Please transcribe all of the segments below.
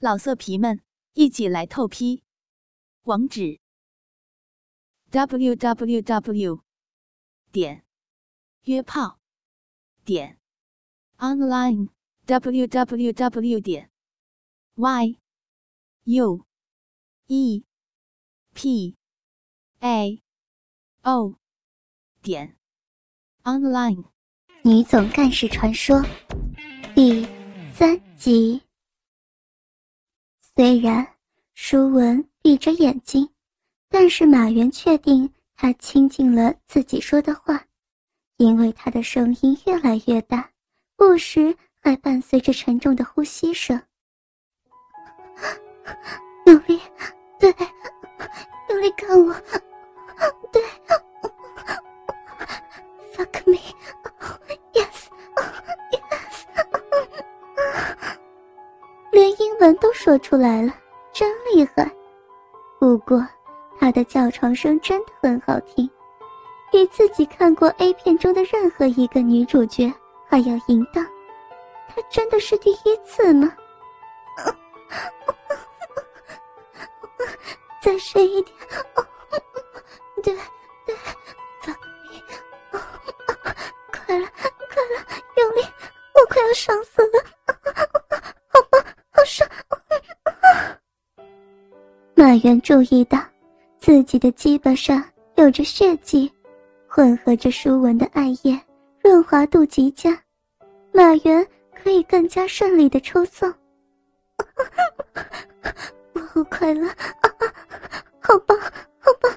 老色皮们，一起来透批！网址：w w w 点约炮点 online w w w 点 y u e p a o 点 online。女总干事传说第三集。虽然舒文闭着眼睛，但是马原确定他听进了自己说的话，因为他的声音越来越大，不时还伴随着沉重的呼吸声。用力，对，用力看我，来了，真厉害！不过，他的叫床声真的很好听，比自己看过 A 片中的任何一个女主角还要淫荡。他真的是第一次吗？再深一点，马原注意到，自己的鸡巴上有着血迹，混合着舒文的艾叶，润滑度极佳，马原可以更加顺利的抽送。我好快乐，好棒，好棒！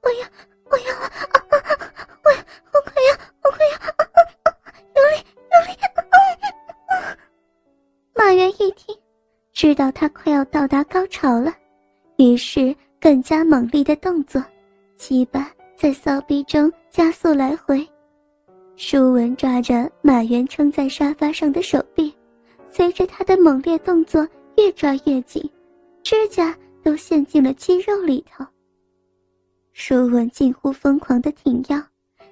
我要，我要，我要，我快要，我快要，用力，用力！马原一听，知道他快要到达高潮了。于是，更加猛烈的动作，鸡巴在骚逼中加速来回。舒文抓着马原撑在沙发上的手臂，随着他的猛烈动作越抓越紧，指甲都陷进了肌肉里头。舒文近乎疯狂的挺腰，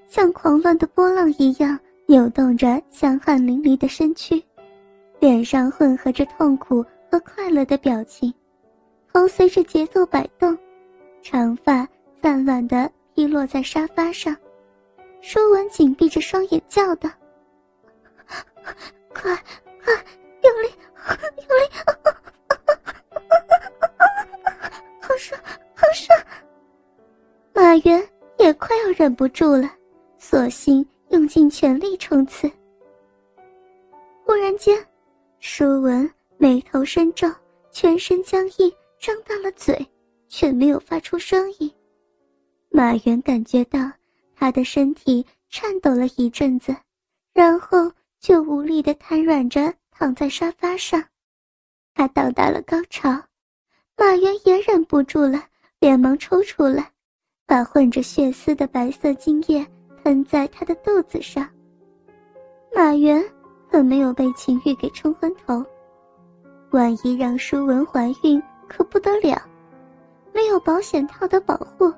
像狂乱的波浪一样扭动着香汗淋漓的身躯，脸上混合着痛苦和快乐的表情。头随着节奏摆动，长发散乱的披落在沙发上。舒文紧闭着双眼，叫道：“快，快，用力，用力！！”马原也快要忍不住了，索性用尽全力冲刺。忽然间，舒文眉头深皱，全身僵硬。张大了嘴，却没有发出声音。马原感觉到他的身体颤抖了一阵子，然后就无力地瘫软着躺在沙发上。他到达了高潮，马原也忍不住了，连忙抽出来，把混着血丝的白色精液喷在他的肚子上。马原可没有被情欲给冲昏头，万一让舒文怀孕。可不得了，没有保险套的保护，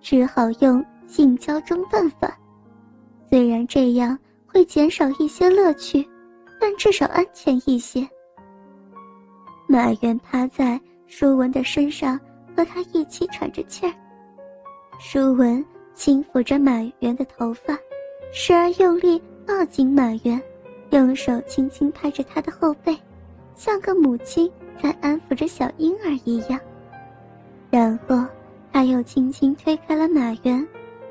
只好用性交中断法。虽然这样会减少一些乐趣，但至少安全一些。马原趴在舒文的身上，和他一起喘着气儿。舒文轻抚着马原的头发，时而用力抱紧马原，用手轻轻拍着他的后背，像个母亲。在安抚着小婴儿一样，然后他又轻轻推开了马原，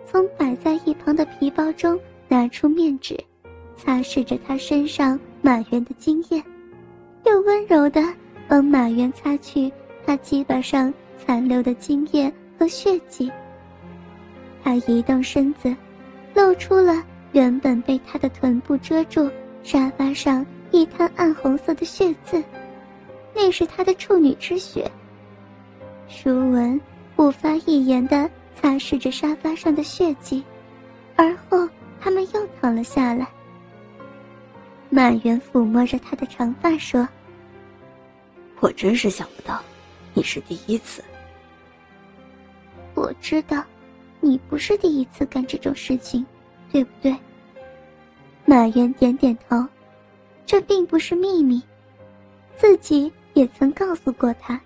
从摆在一旁的皮包中拿出面纸，擦拭着他身上马原的精液，又温柔地帮马原擦去他鸡巴上残留的精液和血迹。他移动身子，露出了原本被他的臀部遮住沙发上一滩暗红色的血渍。那是他的处女之血。舒文不发一言的擦拭着沙发上的血迹，而后他们又躺了下来。满园抚摸着他的长发说：“我真是想不到，你是第一次。我知道，你不是第一次干这种事情，对不对？”满园点点头，这并不是秘密，自己。也曾告诉过他，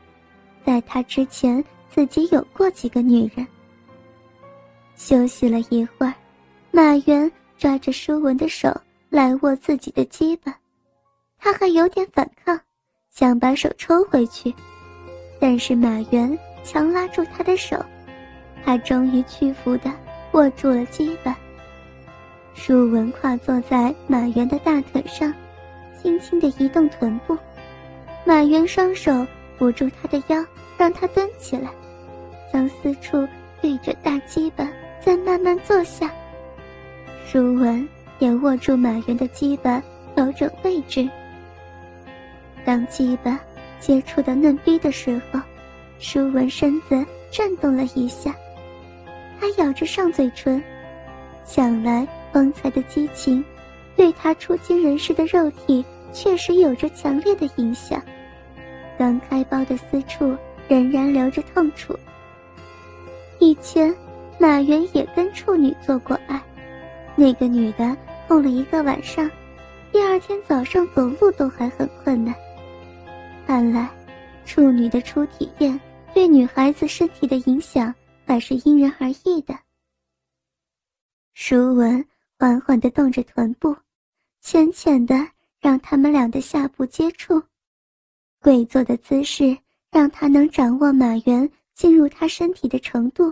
在他之前自己有过几个女人。休息了一会儿，马原抓着舒文的手来握自己的鸡巴，他还有点反抗，想把手抽回去，但是马原强拉住他的手，他终于屈服的握住了鸡巴。舒文跨坐在马原的大腿上，轻轻的移动臀部。马原双手扶住他的腰，让他蹲起来，将四处对着大鸡巴，再慢慢坐下。舒文也握住马原的鸡巴，调整位置。当鸡巴接触到嫩逼的时候，舒文身子震动了一下，他咬着上嘴唇，想来方才的激情，对他初经人世的肉体。确实有着强烈的影响，刚开包的私处仍然留着痛楚。以前马原也跟处女做过爱，那个女的痛了一个晚上，第二天早上走路都还很困难。看来，处女的初体验对女孩子身体的影响还是因人而异的。舒文缓缓地动着臀部，浅浅的。让他们俩的下部接触，跪坐的姿势让他能掌握马原进入他身体的程度，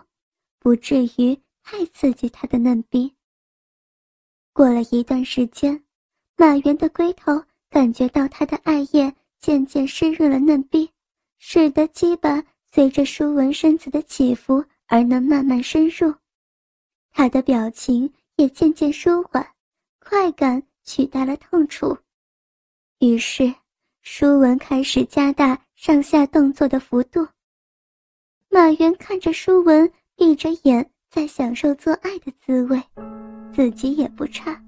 不至于太刺激他的嫩逼。过了一段时间，马原的龟头感觉到他的艾叶渐渐湿润了嫩逼，使得鸡巴随着舒文身子的起伏而能慢慢深入，他的表情也渐渐舒缓，快感取代了痛楚。于是，舒文开始加大上下动作的幅度。马原看着舒文闭着眼在享受做爱的滋味，自己也不差。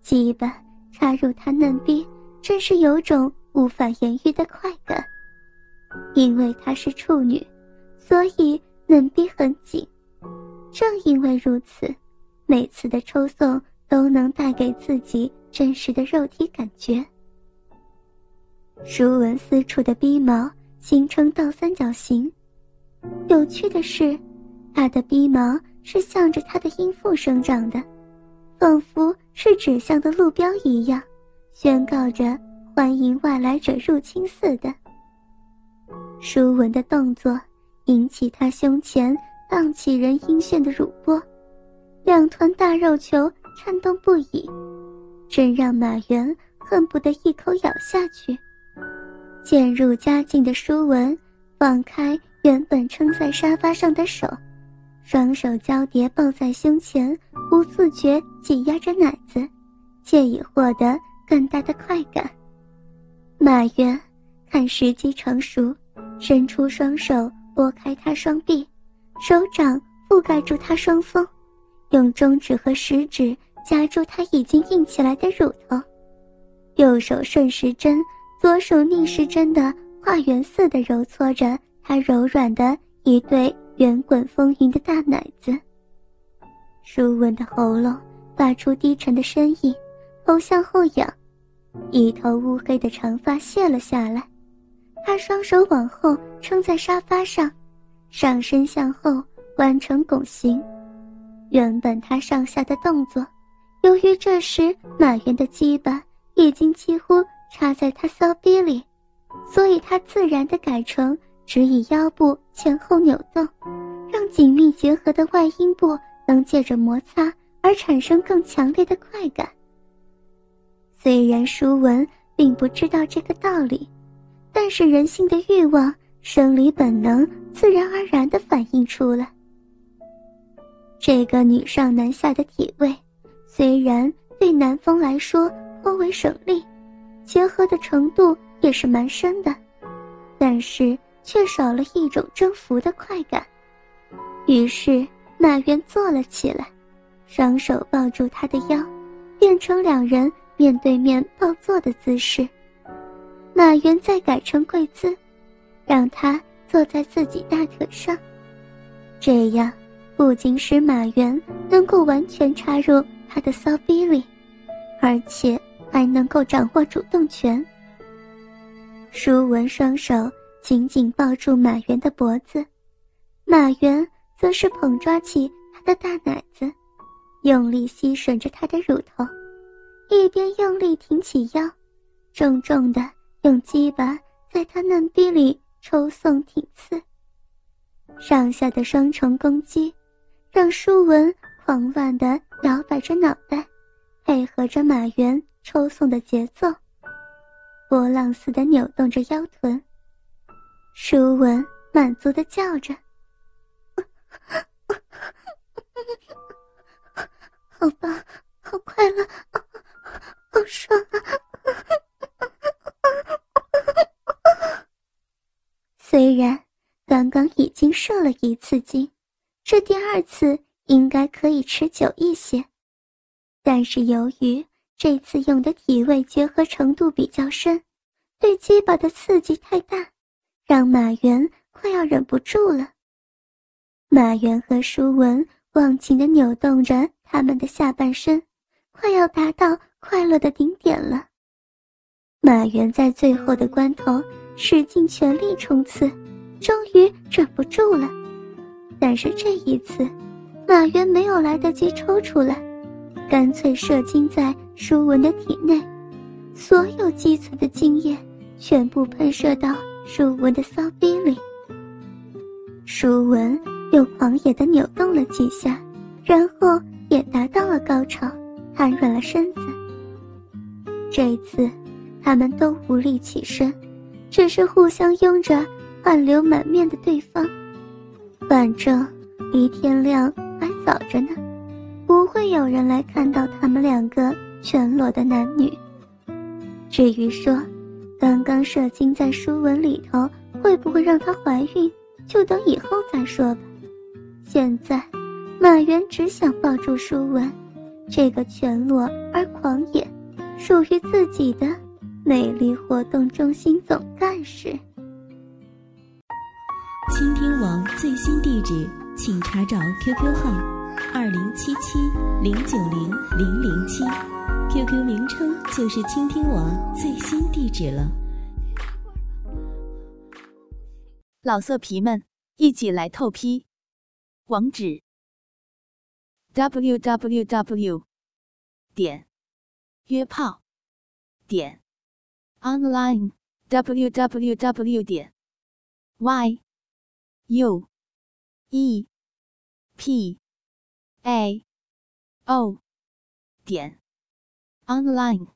鸡巴插入他嫩逼，真是有种无法言喻的快感。因为她是处女，所以嫩逼很紧。正因为如此，每次的抽送都能带给自己真实的肉体感觉。舒文四处的逼毛形成倒三角形，有趣的是，他的逼毛是向着他的阴腹生长的，仿佛是指向的路标一样，宣告着欢迎外来者入侵似的。舒文的动作引起他胸前荡起人阴炫的乳波，两团大肉球颤动不已，真让马原恨不得一口咬下去。渐入佳境的舒文放开原本撑在沙发上的手，双手交叠抱在胸前，不自觉挤压着奶子，借以获得更大的快感。马原看时机成熟，伸出双手拨开他双臂，手掌覆盖住他双峰，用中指和食指夹住他已经硬起来的乳头，右手顺时针。左手逆时针的画圆似的揉搓着他柔软的一对圆滚丰盈的大奶子。舒文的喉咙发出低沉的声音，头向后仰，一头乌黑的长发卸了下来。他双手往后撑在沙发上，上身向后弯成拱形。原本他上下的动作，由于这时马原的鸡巴已经几乎。插在他骚逼里，所以他自然的改成只以腰部前后扭动，让紧密结合的外阴部能借着摩擦而产生更强烈的快感。虽然舒文并不知道这个道理，但是人性的欲望、生理本能自然而然的反映出来。这个女上男下的体位，虽然对男方来说颇为省力。结合的程度也是蛮深的，但是却少了一种征服的快感。于是马原坐了起来，双手抱住他的腰，变成两人面对面抱坐的姿势。马原再改成跪姿，让他坐在自己大腿上，这样不仅使马原能够完全插入他的骚逼里，而且。还能够掌握主动权。舒文双手紧紧抱住马原的脖子，马原则是捧抓起他的大奶子，用力吸吮着他的乳头，一边用力挺起腰，重重的用鸡巴在他嫩逼里抽送挺刺。上下的双重攻击，让舒文狂乱的摇摆着脑袋，配合着马原抽送的节奏。波浪似的扭动着腰臀，舒文满足的叫着：“好棒，好快乐，好爽啊！”虽然刚刚已经射了一次精，这第二次应该可以持久一些，但是由于……这次用的体位结合程度比较深，对鸡巴的刺激太大，让马原快要忍不住了。马原和舒文忘情地扭动着他们的下半身，快要达到快乐的顶点了。马原在最后的关头使尽全力冲刺，终于忍不住了。但是这一次，马原没有来得及抽出来。干脆射精在舒文的体内，所有积存的精液全部喷射到舒文的骚逼里。舒文又狂野的扭动了几下，然后也达到了高潮，瘫软了身子。这一次，他们都无力起身，只是互相拥着，汗流满面的对方。反正离天亮还早着呢。不会有人来看到他们两个全裸的男女。至于说，刚刚射精在书文里头会不会让她怀孕，就等以后再说吧。现在，马原只想抱住舒文，这个全裸而狂野、属于自己的美丽活动中心总干事。倾听网最新地址，请查找 QQ 号。二零七七零九零零零七，QQ 名称就是倾听网最新地址了。老色皮们，一起来透批！网址：w w w 点约炮点 online w w w 点 y u e p a o 点 online。